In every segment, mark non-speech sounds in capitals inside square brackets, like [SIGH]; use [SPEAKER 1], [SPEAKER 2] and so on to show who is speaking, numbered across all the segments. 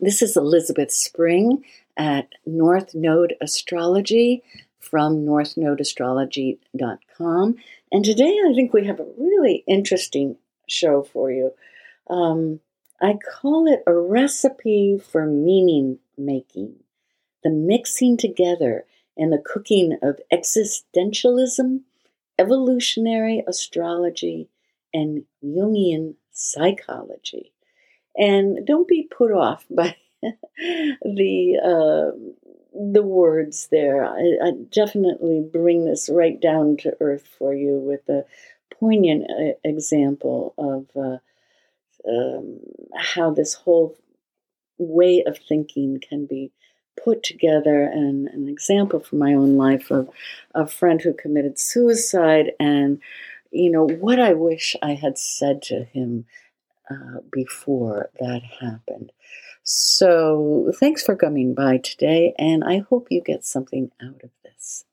[SPEAKER 1] this is Elizabeth Spring at North Node Astrology from northnodeastrology.com. And today I think we have a really interesting show for you. Um, I call it a recipe for meaning making, the mixing together and the cooking of existentialism, evolutionary astrology, and Jungian psychology. And don't be put off [LAUGHS] by the uh, the words there. I, I, definitely bring this right down to earth for you with a poignant uh, example of uh, um, how this whole way of thinking can be put together and an example from my own life of a friend who committed suicide and you know what i wish i had said to him uh, before that happened. So, thanks for coming by today, and I hope you get something out of this.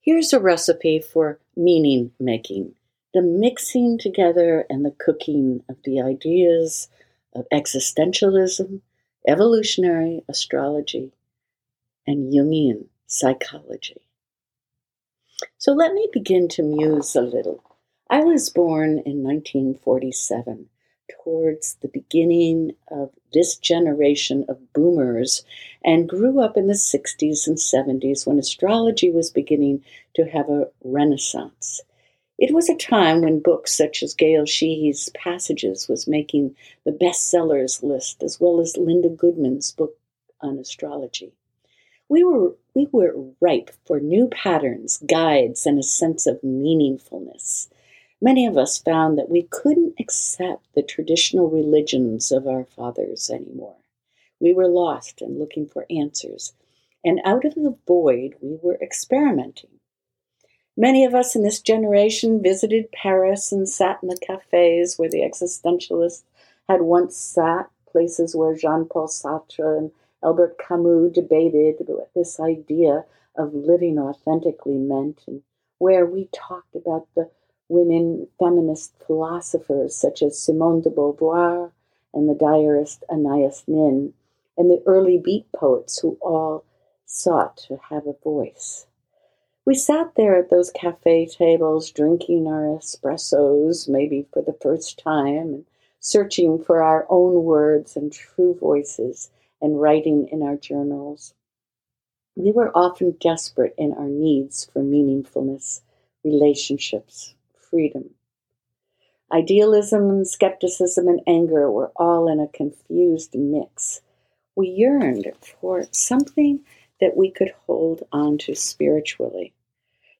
[SPEAKER 1] Here's a recipe for meaning making the mixing together and the cooking of the ideas of existentialism, evolutionary astrology, and Jungian psychology. So let me begin to muse a little. I was born in 1947, towards the beginning of this generation of boomers, and grew up in the 60s and 70s when astrology was beginning to have a renaissance. It was a time when books such as Gail Sheehy's Passages was making the bestsellers list, as well as Linda Goodman's book on astrology. We were, we were ripe for new patterns, guides, and a sense of meaningfulness. Many of us found that we couldn't accept the traditional religions of our fathers anymore. We were lost and looking for answers, and out of the void, we were experimenting. Many of us in this generation visited Paris and sat in the cafes where the existentialists had once sat, places where Jean Paul Sartre and Albert Camus debated what this idea of living authentically meant, and where we talked about the women feminist philosophers such as Simone de Beauvoir and the diarist Anais Nin, and the early beat poets who all sought to have a voice. We sat there at those cafe tables drinking our espressos, maybe for the first time, and searching for our own words and true voices and writing in our journals. We were often desperate in our needs for meaningfulness, relationships, freedom. Idealism and skepticism and anger were all in a confused mix. We yearned for something that we could hold on to spiritually.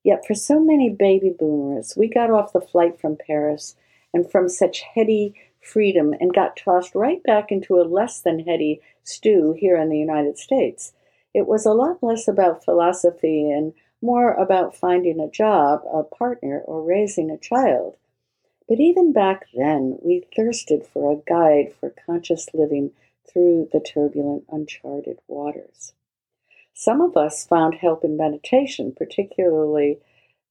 [SPEAKER 1] Yet for so many baby boomers, we got off the flight from Paris and from such heady freedom and got tossed right back into a less than heady stew here in the United States. It was a lot less about philosophy and more about finding a job, a partner, or raising a child. But even back then, we thirsted for a guide for conscious living through the turbulent, uncharted waters. Some of us found help in meditation, particularly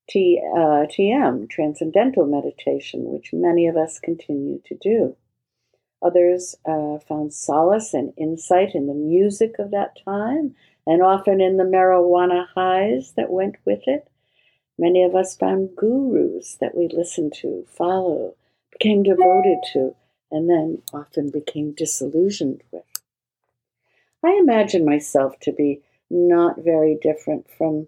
[SPEAKER 1] T, uh, TM, Transcendental Meditation, which many of us continue to do. Others uh, found solace and insight in the music of that time and often in the marijuana highs that went with it. Many of us found gurus that we listened to, followed, became devoted to, and then often became disillusioned with. I imagine myself to be not very different from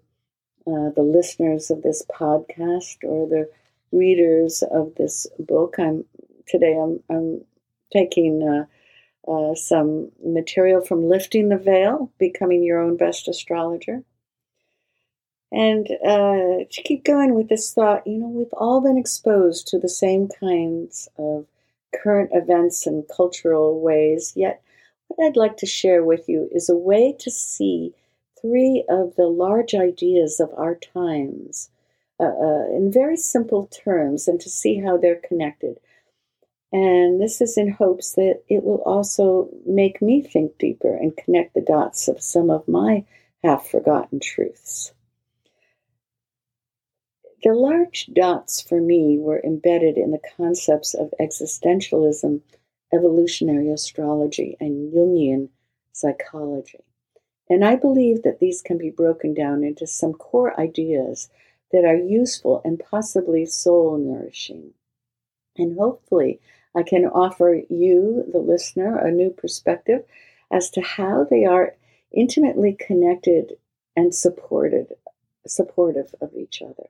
[SPEAKER 1] uh, the listeners of this podcast or the readers of this book. I'm today. I'm, I'm taking uh, uh, some material from Lifting the Veil, Becoming Your Own Best Astrologer. And uh, to keep going with this thought, you know, we've all been exposed to the same kinds of current events and cultural ways, yet, what I'd like to share with you is a way to see three of the large ideas of our times uh, uh, in very simple terms and to see how they're connected. And this is in hopes that it will also make me think deeper and connect the dots of some of my half forgotten truths. The large dots for me were embedded in the concepts of existentialism, evolutionary astrology, and Jungian psychology. And I believe that these can be broken down into some core ideas that are useful and possibly soul nourishing. And hopefully, I can offer you, the listener, a new perspective as to how they are intimately connected and supported, supportive of each other.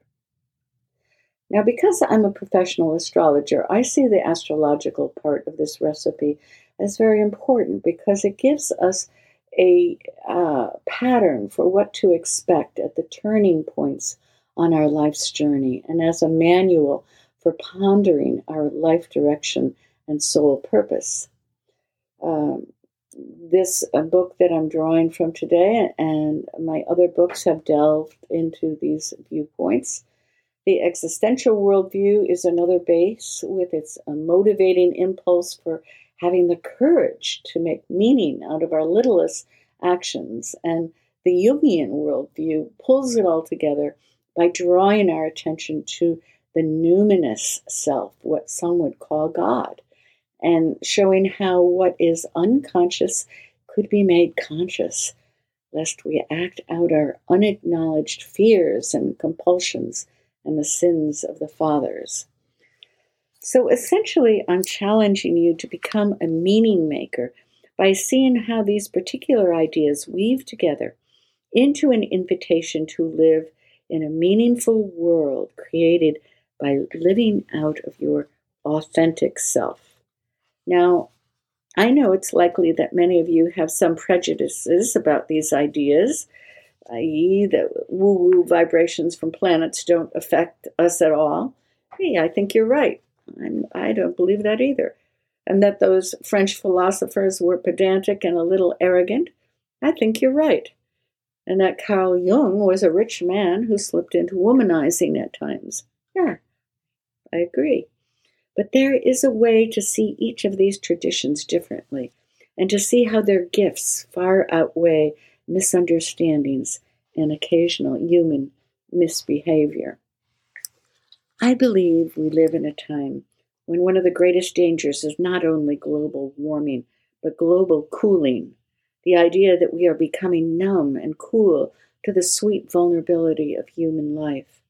[SPEAKER 1] Now, because I'm a professional astrologer, I see the astrological part of this recipe as very important because it gives us a uh, pattern for what to expect at the turning points on our life's journey and as a manual for pondering our life direction and soul purpose. Um, this book that I'm drawing from today and my other books have delved into these viewpoints. The existential worldview is another base with its motivating impulse for having the courage to make meaning out of our littlest actions. And the Jungian worldview pulls it all together by drawing our attention to the numinous self, what some would call God, and showing how what is unconscious could be made conscious, lest we act out our unacknowledged fears and compulsions and the sins of the fathers. So essentially, I'm challenging you to become a meaning maker by seeing how these particular ideas weave together into an invitation to live in a meaningful world created by living out of your authentic self. Now, I know it's likely that many of you have some prejudices about these ideas, i.e., that woo woo vibrations from planets don't affect us at all. Hey, I think you're right. I'm, I don't believe that either. And that those French philosophers were pedantic and a little arrogant. I think you're right. And that Carl Jung was a rich man who slipped into womanizing at times. Yeah, I agree. But there is a way to see each of these traditions differently and to see how their gifts far outweigh misunderstandings and occasional human misbehavior. I believe we live in a time when one of the greatest dangers is not only global warming, but global cooling. The idea that we are becoming numb and cool to the sweet vulnerability of human life.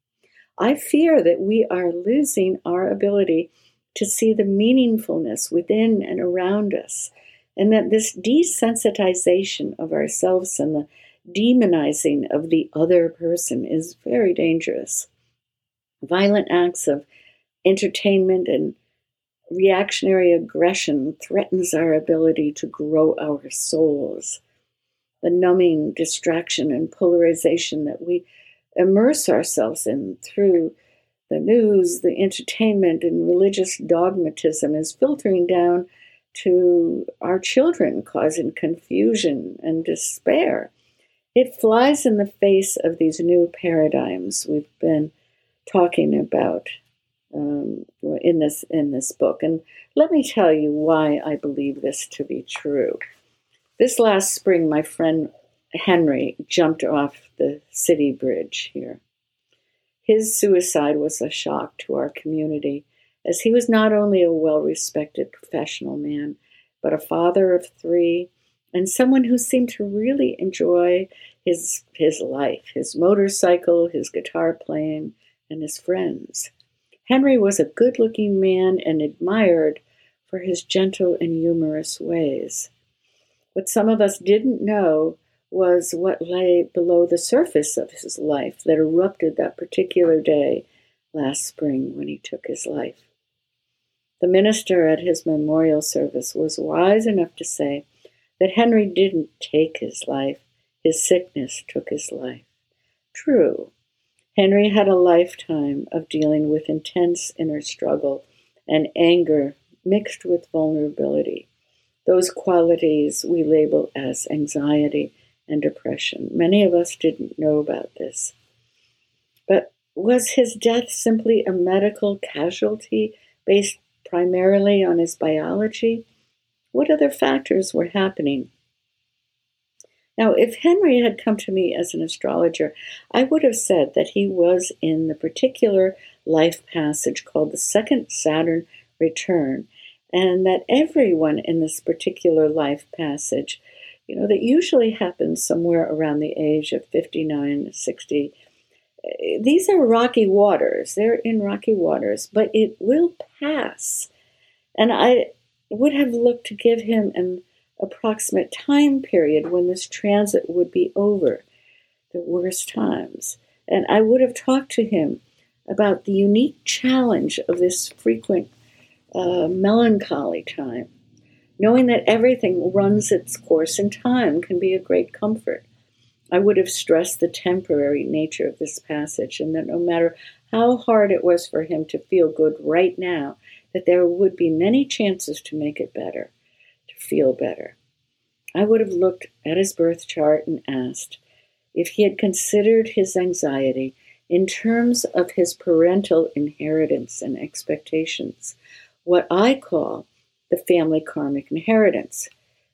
[SPEAKER 1] I fear that we are losing our ability to see the meaningfulness within and around us, and that this desensitization of ourselves and the demonizing of the other person is very dangerous. Violent acts of entertainment and reactionary aggression threatens our ability to grow our souls. The numbing distraction and polarization that we immerse ourselves in through the news, the entertainment, and religious dogmatism is filtering down to our children, causing confusion and despair. It flies in the face of these new paradigms we've been talking about um, in this in this book, and let me tell you why I believe this to be true. This last spring, my friend Henry jumped off the city bridge here. His suicide was a shock to our community, as he was not only a well respected professional man, but a father of three and someone who seemed to really enjoy his, his life, his motorcycle, his guitar playing, and his friends. Henry was a good looking man and admired for his gentle and humorous ways. What some of us didn't know was what lay below the surface of his life that erupted that particular day last spring when he took his life. The minister at his memorial service was wise enough to say that Henry didn't take his life, his sickness took his life. True, Henry had a lifetime of dealing with intense inner struggle and anger mixed with vulnerability, those qualities we label as anxiety and depression. Many of us didn't know about this. But was his death simply a medical casualty based primarily on his biology? What other factors were happening? Now, if Henry had come to me as an astrologer, I would have said that he was in the particular life passage called the second Saturn return, and that everyone in this particular life passage, you know, that usually happens somewhere around the age of 59, 60, eh, these are rocky waters. They're in rocky waters, but it will pass. And I would have looked to give him an approximate time period when this transit would be over, the worst times. And I would have talked to him about the unique challenge of this frequent uh, melancholy time. Knowing that everything runs its course in time can be a great comfort. I would have stressed the temporary nature of this passage and that no matter how hard it was for him to feel good right now, that there would be many chances to make it better, feel better. I would have looked at his birth chart and asked if he had considered his anxiety in terms of his parental inheritance and expectations, what I call the family karmic inheritance.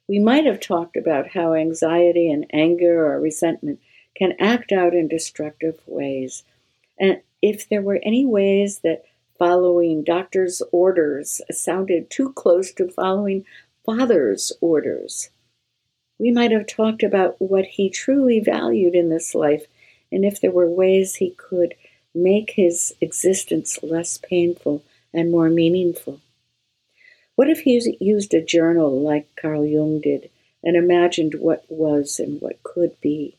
[SPEAKER 1] We might have talked about how anxiety and anger or resentment can act out in destructive ways, and if there were any ways that following doctor's orders sounded too close to following father's orders. We might have talked about what he truly valued in this life and if there were ways he could make his existence less painful and more meaningful. What if he used a journal like Carl Jung did and imagined what was and what could be?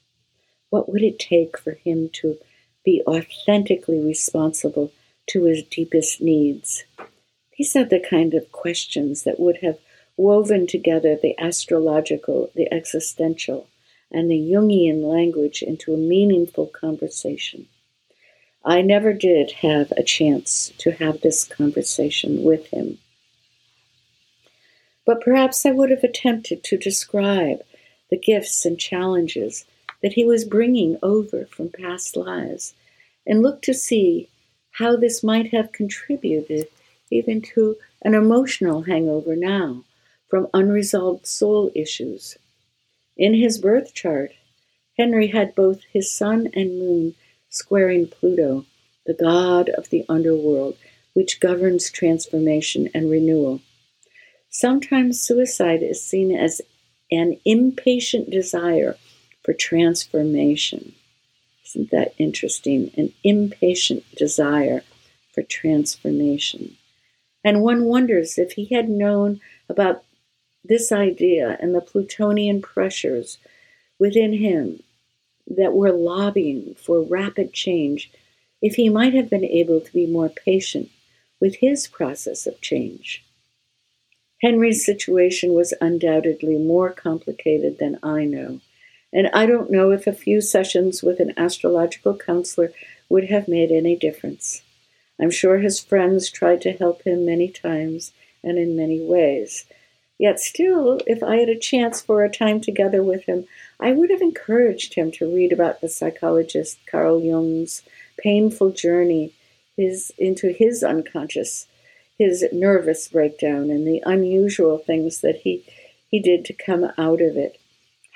[SPEAKER 1] What would it take for him to be authentically responsible to his deepest needs? These are the kind of questions that would have woven together the astrological, the existential, and the Jungian language into a meaningful conversation. I never did have a chance to have this conversation with him. But perhaps I would have attempted to describe the gifts and challenges that he was bringing over from past lives and look to see how this might have contributed even to an emotional hangover now from unresolved soul issues. In his birth chart, Henry had both his sun and moon squaring Pluto, the god of the underworld, which governs transformation and renewal. Sometimes suicide is seen as an impatient desire for transformation. Isn't that interesting? An impatient desire for transformation. And one wonders if he had known about this idea and the Plutonian pressures within him that were lobbying for rapid change, if he might have been able to be more patient with his process of change. Henry's situation was undoubtedly more complicated than I know, and I don't know if a few sessions with an astrological counselor would have made any difference. I'm sure his friends tried to help him many times and in many ways, Yet still, if I had a chance for a time together with him, I would have encouraged him to read about the psychologist Carl Jung's painful journey his, into his unconscious, his nervous breakdown, and the unusual things that he, he did to come out of it.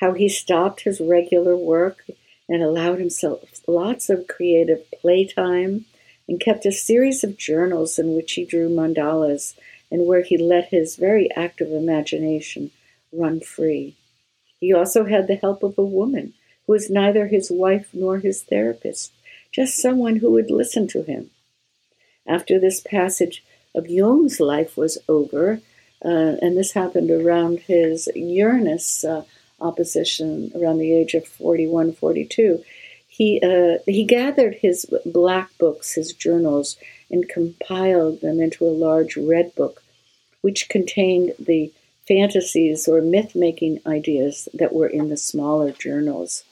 [SPEAKER 1] How he stopped his regular work and allowed himself lots of creative playtime and kept a series of journals in which he drew mandalas and where he let his very active imagination run free. He also had the help of a woman who was neither his wife nor his therapist, just someone who would listen to him. After this passage of Jung's life was over, uh, and this happened around his Uranus uh, opposition around the age of 41, 42, he, uh, he gathered his black books, his journals, and compiled them into a large red book which contained the fantasies or myth making ideas that were in the smaller journals.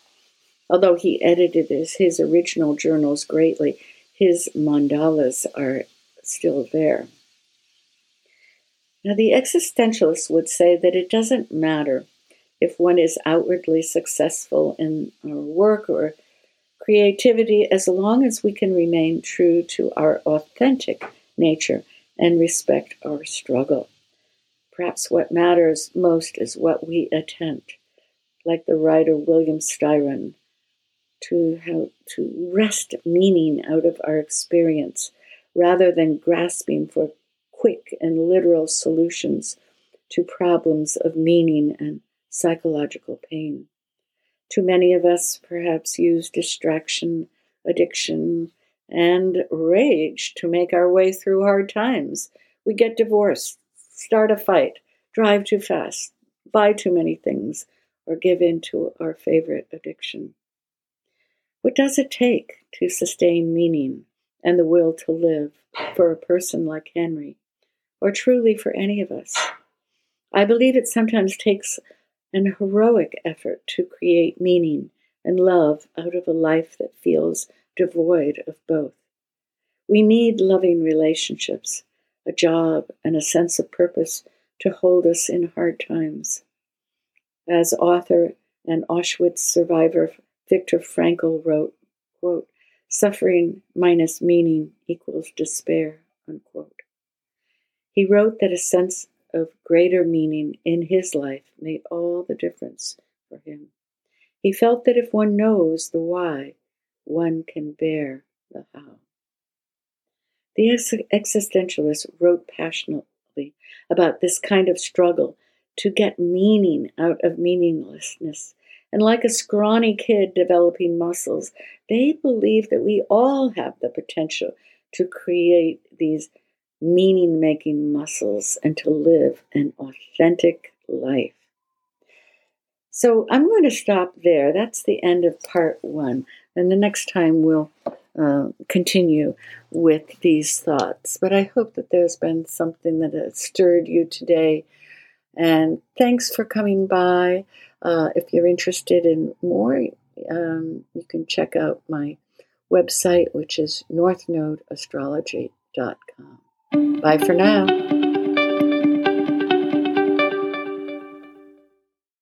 [SPEAKER 1] Although he edited his, his original journals greatly, his mandalas are still there. Now, the existentialists would say that it doesn't matter if one is outwardly successful in our work or creativity as long as we can remain true to our authentic nature and respect our struggle. Perhaps what matters most is what we attempt like the writer William Styron, to to wrest meaning out of our experience rather than grasping for quick and literal solutions to problems of meaning and psychological pain. Too many of us perhaps use distraction, addiction, and rage to make our way through hard times. We get divorced, start a fight, drive too fast, buy too many things, or give in to our favorite addiction. What does it take to sustain meaning and the will to live for a person like Henry, or truly for any of us? I believe it sometimes takes an heroic effort to create meaning and love out of a life that feels devoid of both. We need loving relationships, a job, and a sense of purpose to hold us in hard times. As author and Auschwitz survivor Viktor Frankl wrote, quote, suffering minus meaning equals despair, unquote. He wrote that a sense of greater meaning in his life made all the difference for him. He felt that if one knows the why, one can bear the how. The existentialist wrote passionately about this kind of struggle to get meaning out of meaninglessness. And like a scrawny kid developing muscles, they believe that we all have the potential to create these meaning making muscles and to live an authentic life. So I'm going to stop there. That's the end of part one. And the next time we'll uh, continue with these thoughts. But I hope that there's been something that has stirred you today. And thanks for coming by. Uh, if you're interested in more, um, you can check out my website, which is northnodeastrology.com. Bye for now.